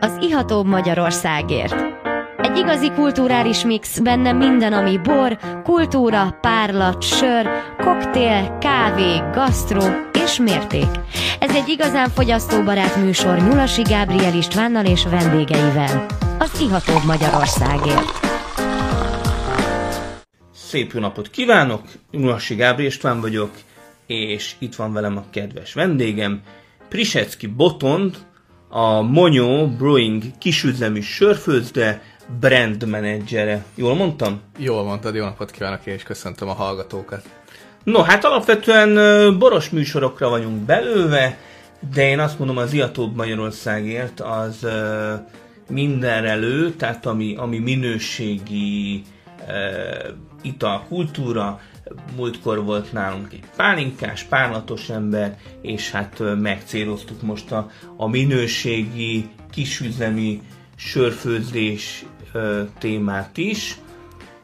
az iható Magyarországért. Egy igazi kulturális mix, benne minden, ami bor, kultúra, párlat, sör, koktél, kávé, gasztró és mérték. Ez egy igazán fogyasztóbarát műsor Nyulasi Gábriel Istvánnal és vendégeivel. Az iható Magyarországért. Szép jó napot kívánok! Nyulasi Gábriel István vagyok, és itt van velem a kedves vendégem, Prisecki Botond, a Monyó Brewing kisüzemi sörfőzde brand menedzsere. Jól mondtam? Jól mondtad, jó napot kívánok, és köszöntöm a hallgatókat. No, hát alapvetően boros műsorokra vagyunk belőve, de én azt mondom az Iatóbb Magyarországért az mindenre lő, tehát ami, ami minőségi italkultúra, múltkor volt nálunk egy pálinkás, párlatos ember, és hát megcéloztuk most a, a minőségi, kisüzemi sörfőzés témát is.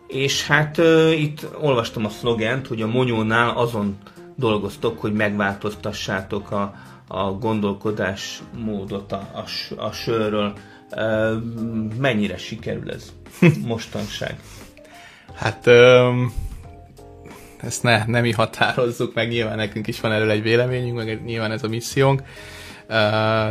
És hát itt olvastam a szlogent, hogy a Monyónál azon dolgoztok, hogy megváltoztassátok a, a gondolkodás módot a, a, a sörről. Mennyire sikerül ez mostanság? Hát um, ezt ne, nem mi határozzuk meg, nyilván nekünk is van erről egy véleményünk, meg nyilván ez a missziónk,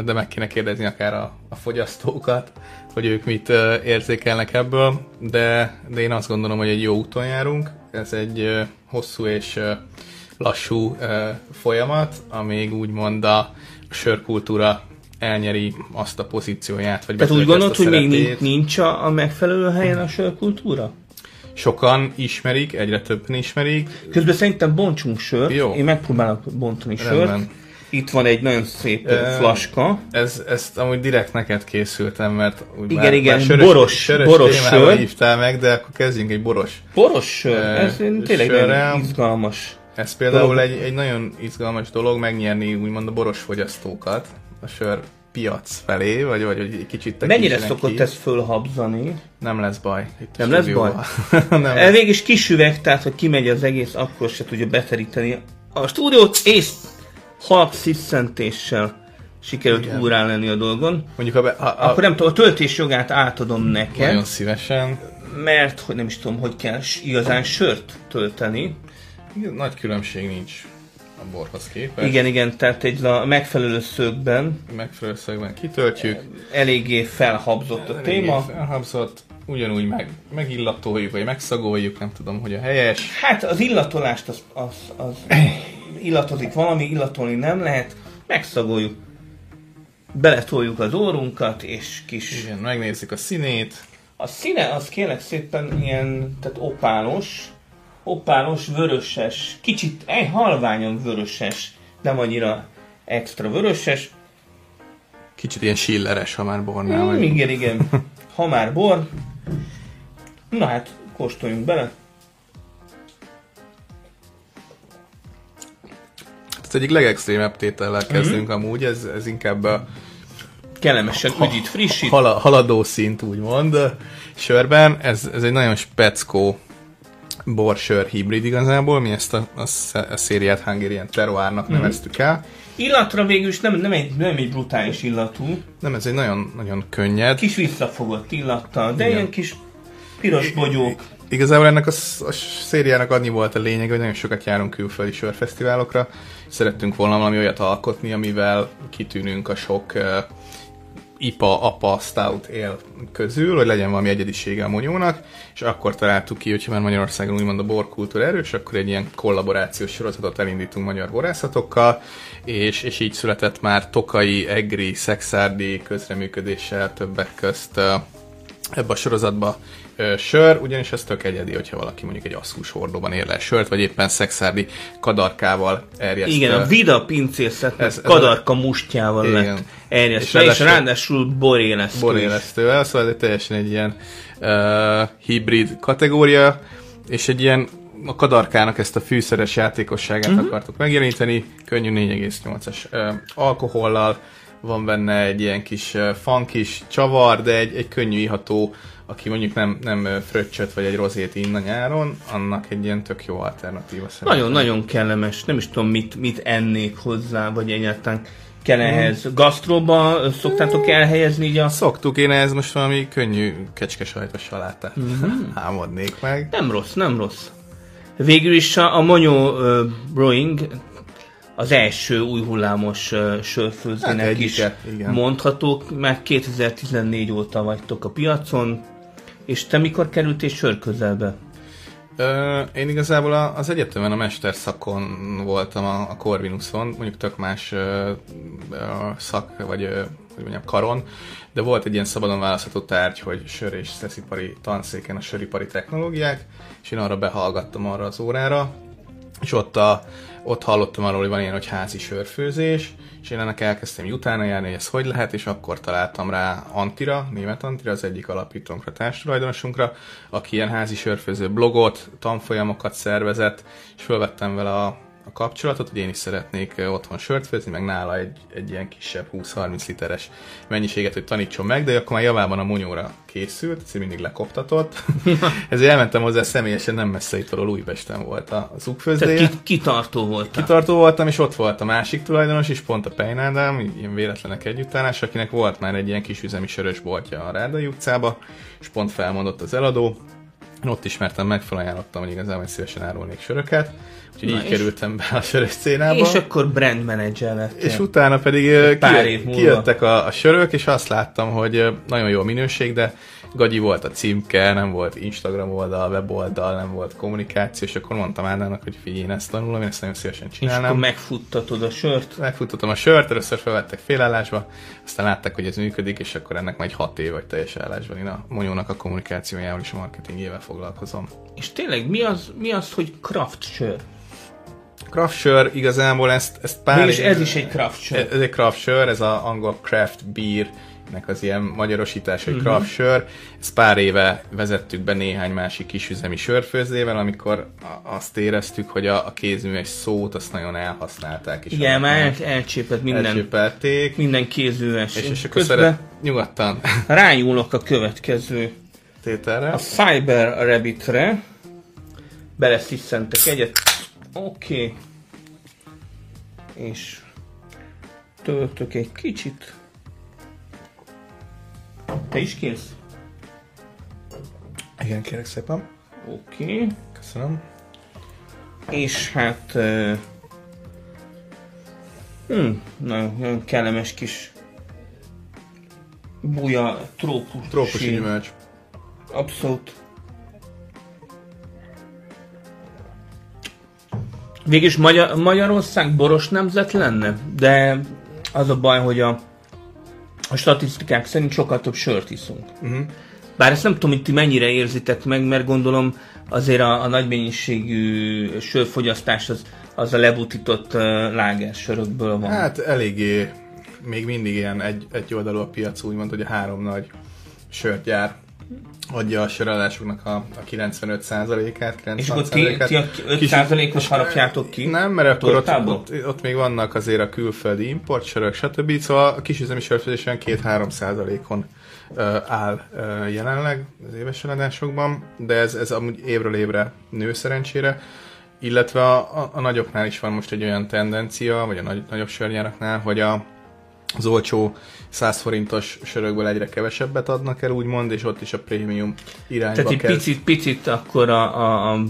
de meg kéne kérdezni akár a, a fogyasztókat, hogy ők mit érzékelnek ebből, de, de én azt gondolom, hogy egy jó úton járunk. Ez egy hosszú és lassú folyamat, amíg úgymond a sörkultúra elnyeri azt a pozícióját. Vagy Tehát úgy gondolod, hogy még nincs a, a megfelelő helyen a sörkultúra? Sokan ismerik, egyre többen ismerik. Közben szerintem bontsunk sört. Jó. Én megpróbálok bontani Rendben. sört. Itt van egy nagyon szép uh, flaska. Ez, ezt amúgy direkt neked készültem, mert úgy igen, már, igen, már sörös, boros, sörös boros sör. hívtál meg, de akkor kezdjünk egy boros. Boros sör, uh, ez tényleg sörrel. izgalmas. Ez például egy, egy nagyon izgalmas dolog megnyerni úgymond a boros fogyasztókat a sör piac felé, vagy, vagy egy kicsit Mennyire szokott ki. ez fölhabzani? Nem lesz baj. Itt nem lesz baj? nem Ez Végig is kis üveg, tehát hogy kimegy az egész, akkor se tudja beteríteni a stúdiót, és halk sziszentéssel sikerült Igen. úrán lenni a dolgon. Mondjuk a, a, a, akkor nem tudom, a töltés jogát átadom neked. Nagyon szívesen. Mert hogy nem is tudom, hogy kell igazán sört tölteni. Igen, nagy különbség nincs a borhoz képest. Igen, igen, tehát egy a megfelelő szögben. Megfelelő szögben kitöltjük. Eléggé felhabzott a Eléggé téma. felhabzott, ugyanúgy meg, megillatoljuk, vagy megszagoljuk, nem tudom, hogy a helyes. Hát az illatolást az, az, az illatozik valami, illatolni nem lehet, megszagoljuk. Beletoljuk az órunkat, és kis... Igen, megnézzük a színét. A színe az kérlek szépen ilyen, tehát opálos, opálos, vöröses, kicsit egy halványan vöröses, nem annyira extra vöröses. Kicsit ilyen schilleres, ha már bornál mm, vagy. Igen, igen. Ha már bor. Na hát, kóstoljunk bele. Ez egyik legextrémebb tétellel kezdünk mm-hmm. amúgy, ez, ez inkább a kellemesen ha, üdít, frissít. Hala, haladó szint úgymond sörben. Ez, ez egy nagyon speckó borsör hibrid igazából, mi ezt a, a, a szériát Hungarian Terroirnak mm-hmm. neveztük el. Illatra végül is nem, nem, egy, nem egy brutális illatú. Nem, ez egy nagyon, nagyon könnyed. Kis visszafogott illattal, de Igen. ilyen kis piros bogyók. Igazából ennek a, a szériának annyi volt a lényeg, hogy nagyon sokat járunk külföldi sörfesztiválokra. Szerettünk volna valami olyat alkotni, amivel kitűnünk a sok uh, IPA, APA, Stout él közül, hogy legyen valami egyedisége a monyónak, és akkor találtuk ki, hogyha már Magyarországon úgymond a borkultúra erős, akkor egy ilyen kollaborációs sorozatot elindítunk magyar borászatokkal, és, és így született már Tokai, Egri, Szexárdi közreműködéssel többek közt ebbe a sorozatba ö, sör, ugyanis ez tök egyedi, hogyha valaki mondjuk egy asszús hordóban ér le sört, vagy éppen szexárdi kadarkával erjeszt. Igen, a Vida pincészet ez, kadarka a, mustjával igen. lett erjesztve, és, és ráadásul borélesztő. Borélesztővel, szóval ez teljesen egy ilyen uh, hibrid kategória, és egy ilyen a kadarkának ezt a fűszeres játékosságát uh-huh. akartuk megjeleníteni, könnyű 4,8-as uh, alkohollal, van benne egy ilyen kis funkis csavar, de egy, egy könnyű iható aki mondjuk nem, nem fröccsöt vagy egy rozét inna nyáron, annak egy ilyen tök jó alternatíva Nagyon-nagyon kellemes, nem is tudom mit, mit ennék hozzá, vagy egyáltalán kell ehhez? Gasztróba szoktátok elhelyezni így a... Szoktuk, én ez most valami könnyű kecskesajtos salátát álmodnék meg. Nem rossz, nem rossz. Végül is a, a Monyo uh, Brewing az első új hullámos uh, sörfőzőnek Hát is igen. mondhatók, mert 2014 óta vagytok a piacon, és te mikor kerültél sör közelbe? Ö, én igazából a- az egyetemen a mesterszakon voltam a, a Corvinuson, mondjuk tök más ö, ö, szak, vagy ö, hogy mondjam, karon, de volt egy ilyen szabadon választható tárgy, hogy sör és szeszipari tanszéken a söripari technológiák, és én arra behallgattam arra az órára, és ott, a, ott hallottam arról, hogy van ilyen, hogy házi sörfőzés, és én ennek elkezdtem utána járni, hogy ez hogy lehet, és akkor találtam rá Antira, német Antira, az egyik alapítónkra, társtulajdonosunkra, aki ilyen házi sörfőző blogot, tanfolyamokat szervezett, és felvettem vele a, a kapcsolatot, hogy én is szeretnék otthon sört főzni, meg nála egy, egy ilyen kisebb 20-30 literes mennyiséget, hogy tanítson meg, de akkor már javában a monyóra készült, ezt mindig lekoptatott. Ezért elmentem hozzá személyesen, nem messze itt valahol Újpesten volt a, Tehát zugfőzdéje. ki, kitartó voltál. Kitartó voltam, és ott volt a másik tulajdonos is, pont a Pejnádám, ilyen véletlenek együttállás, akinek volt már egy ilyen kis üzemi sörös boltja a Rárdai utcába, és pont felmondott az eladó. Ott ismertem meg, felajánlottam, hogy igazából szívesen árulnék söröket, úgyhogy Na így és- kerültem be a sörös szénába. És akkor brand manager lettél. És utána pedig pár kijö- év múlva. kijöttek a, a sörök, és azt láttam, hogy nagyon jó minőség, de gagyi volt a címke, nem volt Instagram oldal, weboldal, nem volt kommunikáció, és akkor mondtam Ádának, hogy figyelj, én ezt tanulom, én ezt nagyon szívesen és akkor csinálnám. megfuttatod a sört. Megfutottam a sört, először felvettek félállásba, aztán látták, hogy ez működik, és akkor ennek már egy hat év vagy teljes állásban. Én a Monyónak a kommunikációjával és a marketingével foglalkozom. És tényleg mi az, mi az hogy craft sör? Craft sör, igazából ezt, ezt pár... Mégis ez is egy craft sör. Ez egy craft sör, ez a angol craft beer, nek az ilyen magyarosítása, Mhm. hogy craft sör. Ezt pár éve vezettük be néhány másik kisüzemi sörfőzével, amikor azt éreztük, hogy a, a kézműves szót azt nagyon elhasználták. És Igen, már el, elcsépett minden, elcsépelték. minden kézőes. És, és akkor Közben szeret, nyugodtan rájúlok a következő tételre. a Cyber Rabbitre. Belesziszentek egyet. Oké. Okay. És töltök egy kicsit. Te is kész? Igen, kérek szépen. Oké. Okay. Köszönöm. És hát... Uh, hmm, nagyon, nagyon kellemes kis buja trópus. Trópusi gyümölcs. Abszolút. Végülis Magyar, Magyarország boros nemzet lenne, de az a baj, hogy a, a statisztikák szerint sokkal több sört iszunk. Uh-huh. Bár ezt nem tudom, hogy ti mennyire érzitek meg, mert gondolom azért a, a nagy mennyiségű sörfogyasztás az, az a lebutított uh, lágersörökből van. Hát eléggé még mindig ilyen egy, egy oldalú a piac, úgymond, hogy a három nagy sörgyár adja a sörelásoknak a, a 95%-át, 90%-át. És akkor ti, ti a 5%-os harapjátok ki? Nem, mert akkor ott, ott, ott, még vannak azért a külföldi importsörök, stb. Szóval a kisüzemi sörfőzés olyan 2-3 százalékon ö, áll ö, jelenleg az éves eladásokban, de ez, ez amúgy évről évre nő szerencsére. Illetve a, a, a nagyoknál is van most egy olyan tendencia, vagy a nagy, nagyobb sörgyáraknál, hogy a, az olcsó 100 forintos sörökből egyre kevesebbet adnak el, úgymond, és ott is a prémium irányba Tehát egy kezd. picit, picit akkor a, a, a,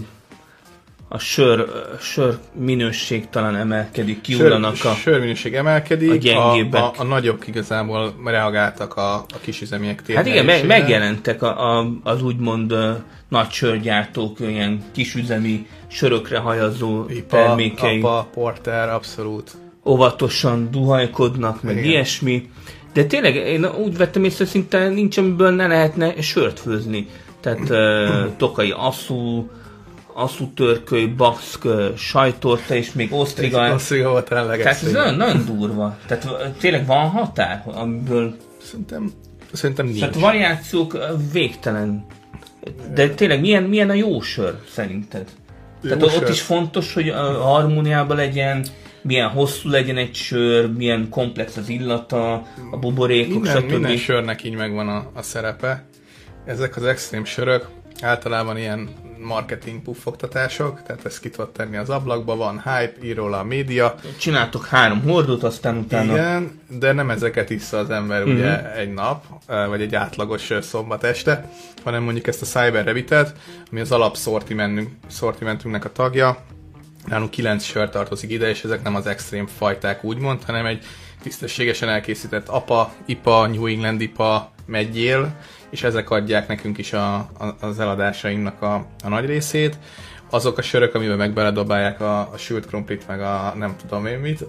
a sör, sör minőség talán emelkedik, kiullanak a... sörminőség emelkedik, a a, gyengébbek. a, a, nagyok igazából reagáltak a, a kisüzemiek Hát igen, meg, megjelentek a, a, az úgymond uh, nagy sörgyártók, ilyen kisüzemi sörökre hajazó IPA, termékei. APA, Porter, abszolút. Óvatosan duhajkodnak, meg Igen. ilyesmi. De tényleg én úgy vettem észre, szinte nincs, amiből ne lehetne sört főzni. Tehát uh, tokai asszú, asszú törköly, baszk, sajtorta és még osztriga. Az volt a Tehát ez nagyon, nagyon durva. Tehát tényleg van határ, amiből... Szerintem, szerintem nincs. Tehát variációk végtelen. De tényleg milyen, milyen a jó sör szerinted? Tehát Jó ott sör. is fontos, hogy a harmóniában legyen, milyen hosszú legyen egy sör, milyen komplex az illata, a buborékok, minden, stb. minden sörnek így megvan a, a szerepe. Ezek az extrém sörök általában ilyen marketing puffogtatások, tehát ezt ki tudod tenni az ablakba, van hype, ír róla a média. Csináltok három hordót, aztán utána... Igen, de nem ezeket iszza az ember uh-huh. ugye egy nap, vagy egy átlagos szombat este, hanem mondjuk ezt a Cyber Rabbit-et, ami az alapszortimentünknek a tagja, nálunk kilenc sör tartozik ide, és ezek nem az extrém fajták úgymond, hanem egy tisztességesen elkészített apa, ipa, New England ipa, megyél, és ezek adják nekünk is a, a, az eladásainknak a, a nagy részét. Azok a sörök, amiben meg beledobálják a, a sült krumplit, meg a nem tudom én mit,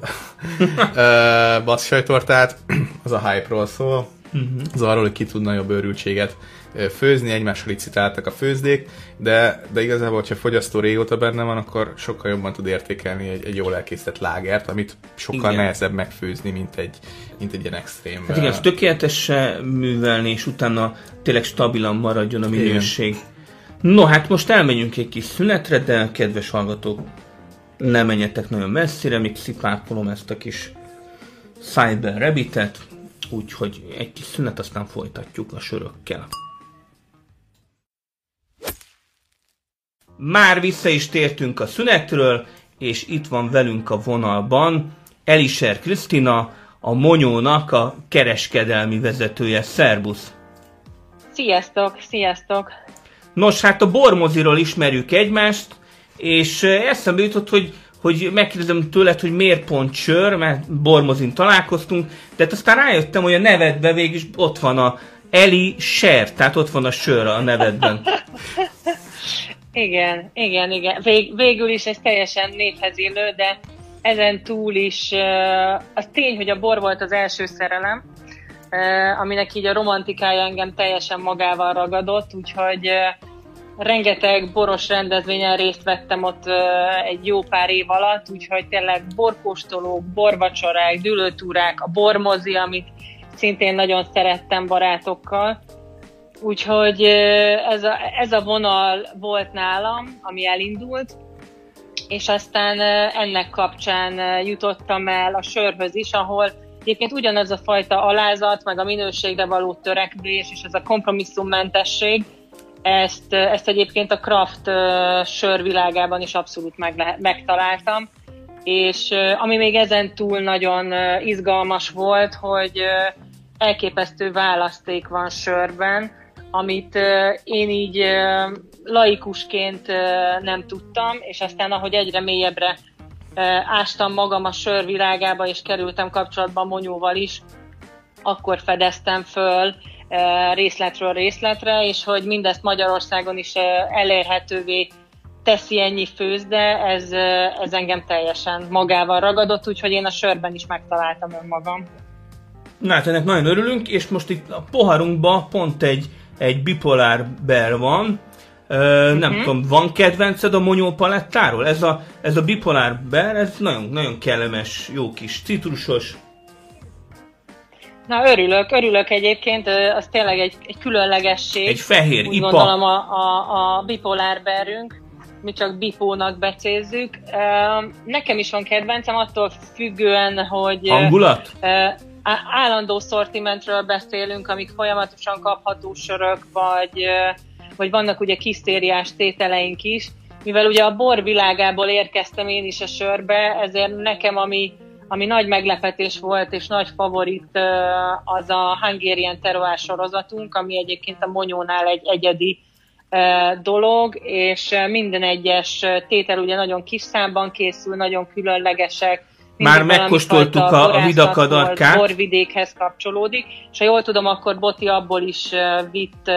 basszsajtortát, az a hype-ról szól. Uh-huh. Az arról, hogy ki tud nagyobb őrültséget főzni, egymással licitáltak a főzdék, de, de igazából, hogyha a fogyasztó régóta benne van, akkor sokkal jobban tud értékelni egy, egy jól elkészített lágert, amit sokkal igen. nehezebb megfőzni, mint egy, mint egy ilyen extrém. Hát igen, tökéletes művelni, és utána tényleg stabilan maradjon a minőség. Igen. No, hát most elmegyünk egy kis szünetre, de kedves hallgatók, ne menjetek nagyon messzire, még szipákolom ezt a kis Cyber Rabbitet, úgyhogy egy kis szünet, aztán folytatjuk a sörökkel. Már vissza is tértünk a szünetről, és itt van velünk a vonalban Eliser Krisztina, a Monyónak a kereskedelmi vezetője. Szerbusz! Sziasztok, sziasztok! Nos, hát a bormoziról ismerjük egymást, és eszembe jutott, hogy hogy megkérdezem tőled, hogy miért pont sör, mert bormozin találkoztunk, de hát aztán rájöttem, hogy a nevedben végig ott van a Eli Ser, tehát ott van a sör a nevedben. Igen, igen, igen. Vég, végül is ez teljesen névhez illő, de ezen túl is az tény, hogy a bor volt az első szerelem, aminek így a romantikája engem teljesen magával ragadott, úgyhogy rengeteg boros rendezvényen részt vettem ott egy jó pár év alatt, úgyhogy tényleg borkóstolók, borvacsorák, dülőtúrák, a bormozi, amit szintén nagyon szerettem barátokkal. Úgyhogy ez a, ez a vonal volt nálam, ami elindult, és aztán ennek kapcsán jutottam el a sörhöz is, ahol egyébként ugyanaz a fajta alázat, meg a minőségre való törekvés, és ez a kompromisszummentesség, ezt, ezt egyébként a craft sörvilágában is abszolút meg megtaláltam. És ami még ezen túl nagyon izgalmas volt, hogy elképesztő választék van sörben, amit én így laikusként nem tudtam, és aztán ahogy egyre mélyebbre ástam magam a sörvilágába, és kerültem kapcsolatba Monyóval is, akkor fedeztem föl részletről részletre, és hogy mindezt Magyarországon is elérhetővé teszi ennyi főzde, ez, ez engem teljesen magával ragadott, úgyhogy én a sörben is megtaláltam önmagam. Na hát ennek nagyon örülünk, és most itt a poharunkban pont egy egy bipolár ber van, Uh, nem uh-huh. tudom, van kedvenced a Monyó palettáról? Ez a, ez a bipolár ber, ez nagyon, nagyon kellemes, jó kis citrusos. Na örülök, örülök egyébként, az tényleg egy, egy különlegesség. Egy fehér Úgy ipa. gondolom a, a, a bipolár berünk, mi csak bipónak becézzük. Nekem is van kedvencem, attól függően, hogy... Hangulat? Állandó szortimentről beszélünk, amik folyamatosan kapható sörök, vagy, vagy vannak ugye kisztériás tételeink is. Mivel ugye a bor világából érkeztem én is a sörbe, ezért nekem ami, ami nagy meglepetés volt és nagy favorit az a Hungarian Terroir sorozatunk, ami egyébként a Monyónál egy egyedi dolog, és minden egyes tétel ugye nagyon kis számban készül, nagyon különlegesek, már megkóstoltuk a, a vidakadarkát. Borvidékhez kapcsolódik, és ha jól tudom, akkor Boti abból is vitt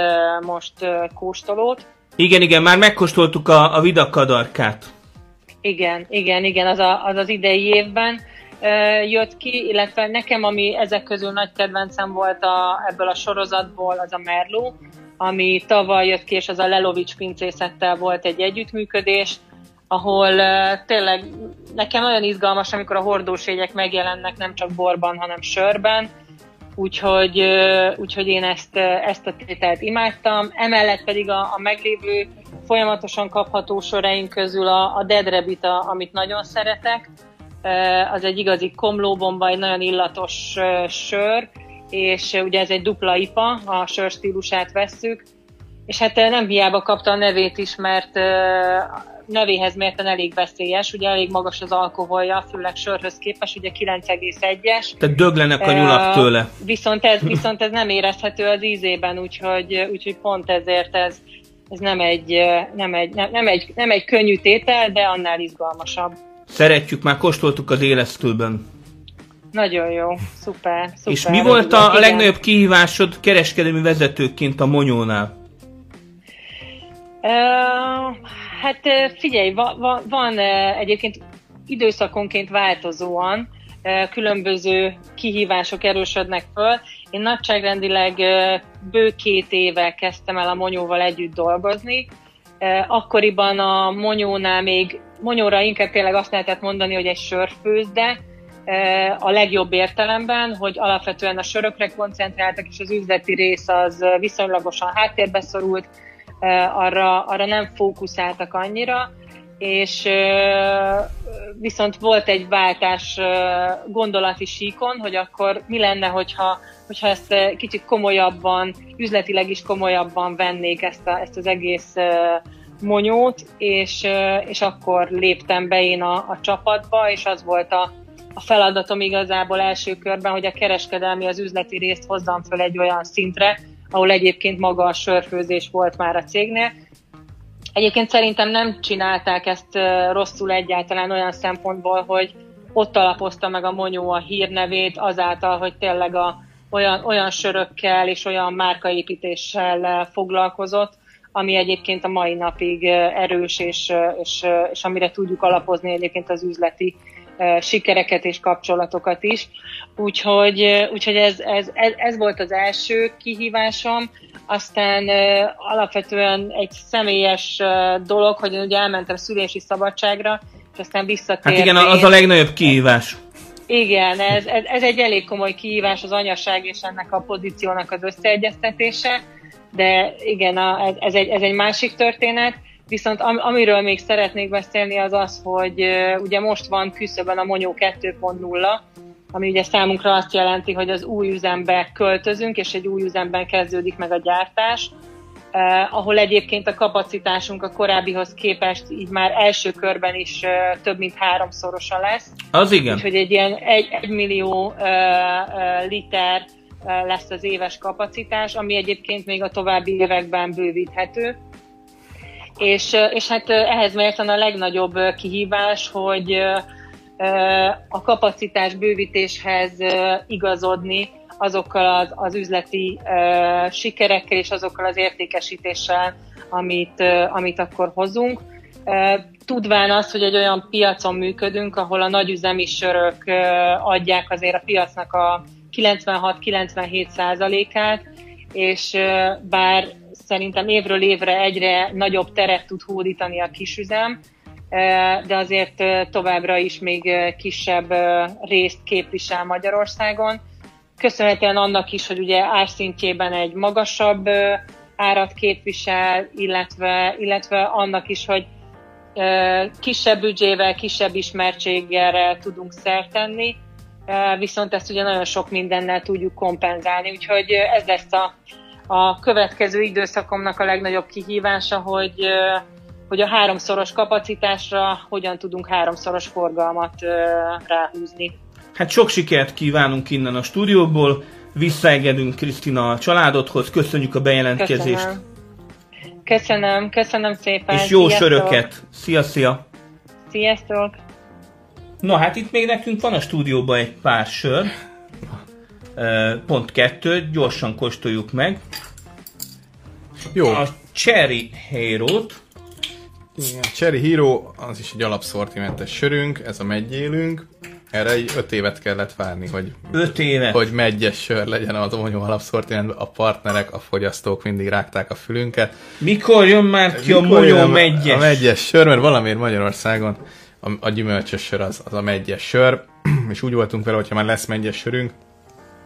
most kóstolót. Igen, igen, már megkóstoltuk a, a vidakadarkát. Igen, igen, igen, az, a, az az idei évben jött ki, illetve nekem, ami ezek közül nagy kedvencem volt a, ebből a sorozatból, az a Merló, ami tavaly jött ki, és az a Lelovics pincészettel volt egy együttműködés, ahol tényleg nekem nagyon izgalmas, amikor a hordóségek megjelennek nem csak borban, hanem sörben, úgyhogy, úgyhogy én ezt, ezt a tételt imádtam. Emellett pedig a, a meglévő folyamatosan kapható soraink közül a, a Dead Rabbit, a, amit nagyon szeretek. Az egy igazi komlóbomba, egy nagyon illatos sör, és ugye ez egy dupla ipa, a sör stílusát vesszük, és hát nem hiába kapta a nevét is, mert nevéhez mérten elég veszélyes, ugye elég magas az alkoholja, főleg sörhöz képest, ugye 9,1-es. Tehát döglenek a nyulak tőle. Viszont ez, viszont ez nem érezhető az ízében, úgyhogy, úgyhogy pont ezért ez, ez nem egy, nem, egy, nem, nem, egy, nem egy könnyű tétel, de annál izgalmasabb. Szeretjük, már kóstoltuk az élesztőben. Nagyon jó, szuper, szuper. És mi volt a, a legnagyobb kihívásod kereskedelmi vezetőként a Monyónál? Uh, hát figyelj, va, va, van egyébként időszakonként változóan különböző kihívások erősödnek föl. Én nagyságrendileg bő két éve kezdtem el a Monyóval együtt dolgozni. Akkoriban a Monyónál még, Monyóra inkább tényleg azt lehetett mondani, hogy egy sörfőzde, a legjobb értelemben, hogy alapvetően a sörökre koncentráltak, és az üzleti rész az viszonylagosan háttérbe szorult, arra, arra nem fókuszáltak annyira, és viszont volt egy váltás gondolati síkon, hogy akkor mi lenne, hogyha, hogyha ezt kicsit komolyabban, üzletileg is komolyabban vennék ezt, a, ezt az egész monyót, és, és akkor léptem be én a, a csapatba, és az volt a, a feladatom igazából első körben, hogy a kereskedelmi, az üzleti részt hozzam föl egy olyan szintre, ahol egyébként maga a sörfőzés volt már a cégnél. Egyébként szerintem nem csinálták ezt rosszul egyáltalán olyan szempontból, hogy ott alapozta meg a Monyó a hírnevét azáltal, hogy tényleg a, olyan, olyan sörökkel és olyan márkaépítéssel foglalkozott, ami egyébként a mai napig erős, és, és, és amire tudjuk alapozni egyébként az üzleti sikereket és kapcsolatokat is. Úgyhogy, úgyhogy ez, ez, ez, ez volt az első kihívásom. Aztán alapvetően egy személyes dolog, hogy én ugye elmentem szülési szabadságra, és aztán visszatértem. Hát igen, az a legnagyobb kihívás. Igen, ez, ez, ez egy elég komoly kihívás az anyaság és ennek a pozíciónak az összeegyeztetése, de igen, a, ez, ez, egy, ez egy másik történet. Viszont am, amiről még szeretnék beszélni az az, hogy ugye most van küszöben a Monyó 2.0, ami ugye számunkra azt jelenti, hogy az új üzembe költözünk, és egy új üzemben kezdődik meg a gyártás, uh, ahol egyébként a kapacitásunk a korábbihoz képest így már első körben is uh, több mint háromszorosa lesz. Az igen. Úgyhogy egy ilyen egy, millió uh, liter lesz az éves kapacitás, ami egyébként még a további években bővíthető. És, és hát ehhez mérten a legnagyobb kihívás, hogy a kapacitás bővítéshez igazodni azokkal az, az üzleti sikerekkel és azokkal az értékesítéssel, amit, amit akkor hozunk. Tudván azt, hogy egy olyan piacon működünk, ahol a nagyüzemi sörök adják azért a piacnak a 96-97 százalékát, és bár szerintem évről évre egyre nagyobb teret tud hódítani a kisüzem, de azért továbbra is még kisebb részt képvisel Magyarországon. Köszönhetően annak is, hogy ugye árszintjében egy magasabb árat képvisel, illetve, illetve annak is, hogy kisebb büdzsével, kisebb ismertséggel tudunk szertenni, viszont ezt ugye nagyon sok mindennel tudjuk kompenzálni, úgyhogy ez lesz a a következő időszakomnak a legnagyobb kihívása, hogy, hogy a háromszoros kapacitásra hogyan tudunk háromszoros forgalmat ráhúzni. Hát sok sikert kívánunk innen a stúdióból, visszaengedünk Krisztina a családodhoz, köszönjük a bejelentkezést. Köszönöm, köszönöm, köszönöm szépen. És jó Sziasztok. söröket. Szia, szia. Sziasztok. Na hát itt még nekünk van a stúdióban egy pár sör pont kettő, gyorsan kóstoljuk meg. Jó. A Cherry Hero-t. Igen, Cherry Hero az is egy alapszortimentes sörünk, ez a megyélünk. Erre egy öt évet kellett várni, hogy, öt évet. hogy megyes sör legyen az Onyó alapszortimentben. A partnerek, a fogyasztók mindig rágták a fülünket. Mikor jön már ki a Monyó megyes? A megyes sör, mert valamiért Magyarországon a, a gyümölcsös sör az, az a megyes sör, és úgy voltunk vele, hogyha már lesz megyes sörünk,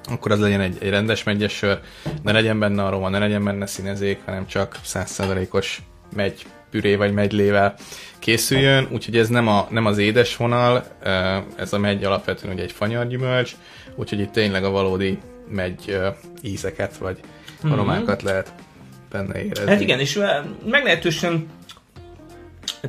akkor az legyen egy, egy rendes megyes sör, ne legyen benne aroma, ne legyen benne színezék, hanem csak 100%-os megy püré vagy megylével készüljön, úgyhogy ez nem, a, nem az édes vonal, ez a megy alapvetően ugye egy fanyargyümölcs, úgyhogy itt tényleg a valódi megy ízeket vagy mhm. aromákat mm-hmm. lehet benne érezni. Hát igen, és meglehetősen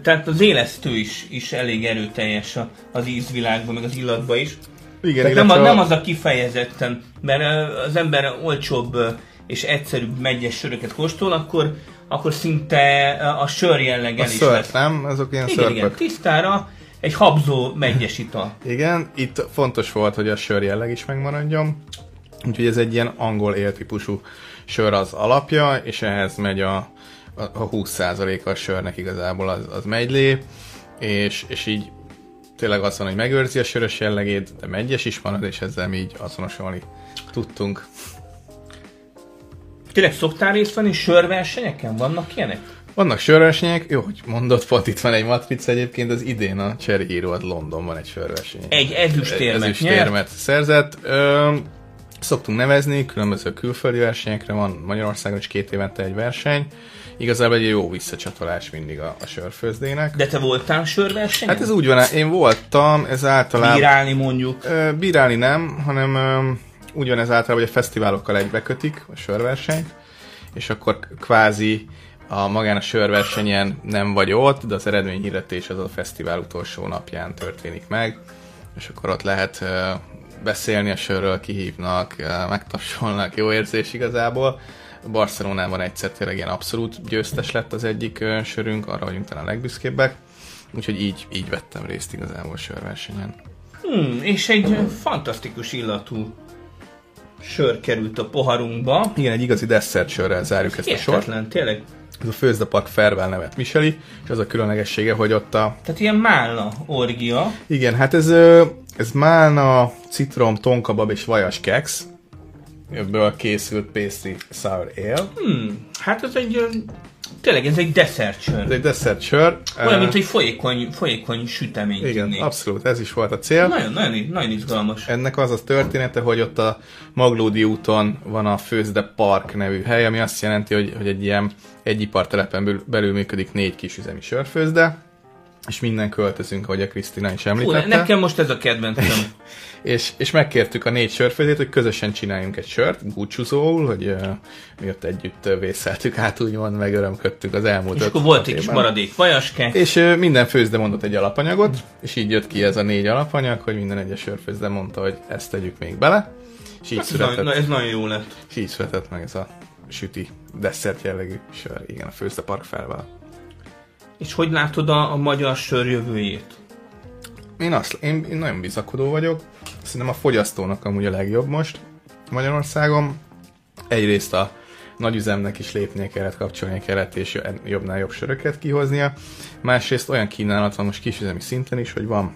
tehát az élesztő is, is elég erőteljes az ízvilágban, meg az illatban is. Igen, nem, a, nem az a kifejezetten, mert az ember olcsóbb és egyszerűbb megyes söröket kóstol, akkor, akkor szinte a sör jelleg a is szört, lesz. nem? Azok ilyen Igen, igen, tisztára egy habzó megyes ital. Igen, itt fontos volt, hogy a sör jelleg is megmaradjon. Úgyhogy ez egy ilyen angol éltípusú sör az alapja, és ehhez megy a, a, a 20%-a a sörnek igazából az, az megylé, és, és így tényleg az van, hogy megőrzi a sörös jellegét, de megyes is marad, és ezzel mi így azonosulni tudtunk. Tényleg szoktál részt venni sörversenyeken? Vannak ilyenek? Vannak sörversenyek, jó, hogy mondott, pont itt van egy matrica egyébként, az idén a Cherry Hero az Londonban egy sörverseny. Egy ezüstérmet ezüstérmet szerzett. Ö, szoktunk nevezni, különböző külföldi versenyekre van Magyarországon is két évente egy verseny. Igazából egy jó visszacsatolás mindig a, a sörfőzdének. De te voltál sörversenyen? Hát ez úgy van, én voltam, ez általában... Bírálni mondjuk. Ö, bírálni nem, hanem ö, úgy van ez általában, hogy a fesztiválokkal egybekötik a sörversenyt, és akkor kvázi a magán a sörversenyen nem vagy ott, de az eredményhirdetés az a fesztivál utolsó napján történik meg, és akkor ott lehet ö, beszélni a sörről, kihívnak, megtapsolnak, jó érzés igazából. Barcelonában egyszer tényleg ilyen abszolút győztes lett az egyik ö, sörünk, arra vagyunk talán a legbüszkébbek, úgyhogy így, így vettem részt igazából a sörversenyen. Hmm, és egy fantasztikus illatú sör került a poharunkba. Igen, egy igazi desszertsörrel zárjuk ezt a sort. Értetlen, tényleg. Ez a Főzde Park Farewell nevet viseli, és az a különlegessége, hogy ott a... Tehát ilyen málna orgia. Igen, hát ez, ez málna, citrom, tonkabab és vajas keks. Ebből készült pastry sour ale. Hmm, hát ez egy, tényleg ez egy desszert Ez egy desszertsör. Olyan, Ö, mint egy folyékony, folyékony sütemény Igen, tudnék. abszolút, ez is volt a cél. Nagyon, nagyon, nagyon izgalmas. Ennek az a története, hogy ott a Maglódi úton van a Főzde Park nevű hely, ami azt jelenti, hogy, hogy egy ilyen egyipartelepen belül, belül működik négy kisüzemi sörfőzde, és minden költözünk, ahogy a Krisztina is Hú, említette. nekem most ez a kedvencem. És, és megkértük a négy sörfőzét, hogy közösen csináljunk egy sört, búcsúzóul, hogy uh, mi ott együtt vészeltük át, úgymond, meg örömködtük az elmúlt És akkor volt egy kis maradék vajaske. És uh, minden főzde mondott egy alapanyagot, és így jött ki ez a négy alapanyag, hogy minden egyes sörfőzde mondta, hogy ezt tegyük még bele, és így, Ez, nagyon, született, na, ez nagyon jó lett. és így született meg ez a süti desszert jellegű sör, igen, a Főzde Park felvel. És hogy látod a, a magyar sör jövőjét? Én, azt, én, én nagyon bizakodó vagyok. Szerintem a fogyasztónak amúgy a legjobb most Magyarországon. Egyrészt a nagyüzemnek is lépnie kellett, kapcsolnia kellett, és jobbnál jobb söröket kihoznia. Másrészt olyan kínálat van most kisüzemi szinten is, hogy van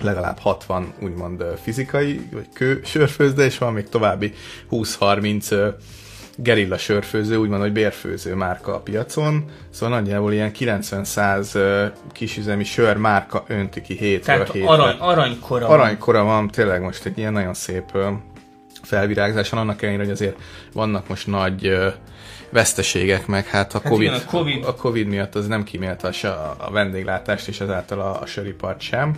legalább 60 úgymond fizikai, vagy kő sörfőzde, és van még további 20-30 ö, gerilla sörfőző, úgymond, hogy bérfőző márka a piacon. Szóval nagyjából ilyen 90-100 ö, kisüzemi sör márka önti ki hétről Tehát hétre. arany, aranykora. van. Aranykora van, tényleg most egy ilyen nagyon szép felvirágzás van, annak ellenére, hogy azért vannak most nagy veszteségek, meg hát a, Hát COVID, igen, a Covid. a COVID miatt az nem kímélte a, se- a vendéglátást, és ezáltal a, a söripart sem,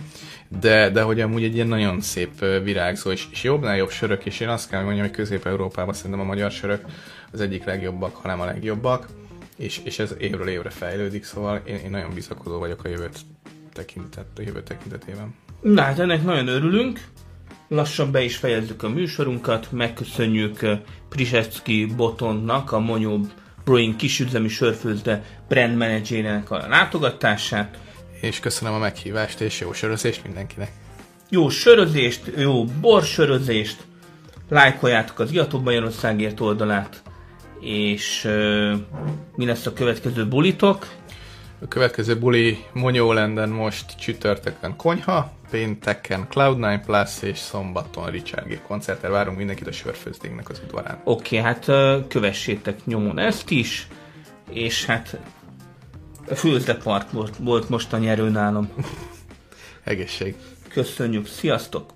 de, de hogy amúgy egy ilyen nagyon szép virágzó, és, és jobbnál jobb sörök, és én azt kell mondjam, hogy Közép-Európában szerintem a magyar sörök az egyik legjobbak, hanem a legjobbak, és, és ez évről évre fejlődik, szóval én, én nagyon bizakodó vagyok a jövőt tekintet, a jövő tekintetében. Na hát ennek nagyon örülünk. Lassan be is fejezzük a műsorunkat. Megköszönjük eh, Prisecki Botonnak, a Monyó Brewing kisüzemi sörfőzde brand managerének a látogatását. És köszönöm a meghívást, és jó sörözést mindenkinek. Jó sörözést, jó borsörözést, lájkoljátok az Iatok Magyarországért oldalát, és uh, mi lesz a következő bulitok? A következő buli Monyólenden most csütörtökön konyha, pénteken Cloud9 Plus és szombaton Richard G. koncertre várunk mindenkit a sörfőzdénknek az udvarán. Oké, okay, hát kövessétek nyomon ezt is, és hát a Főzde Park volt, volt most a nyerő nálam. Egészség! Köszönjük, sziasztok!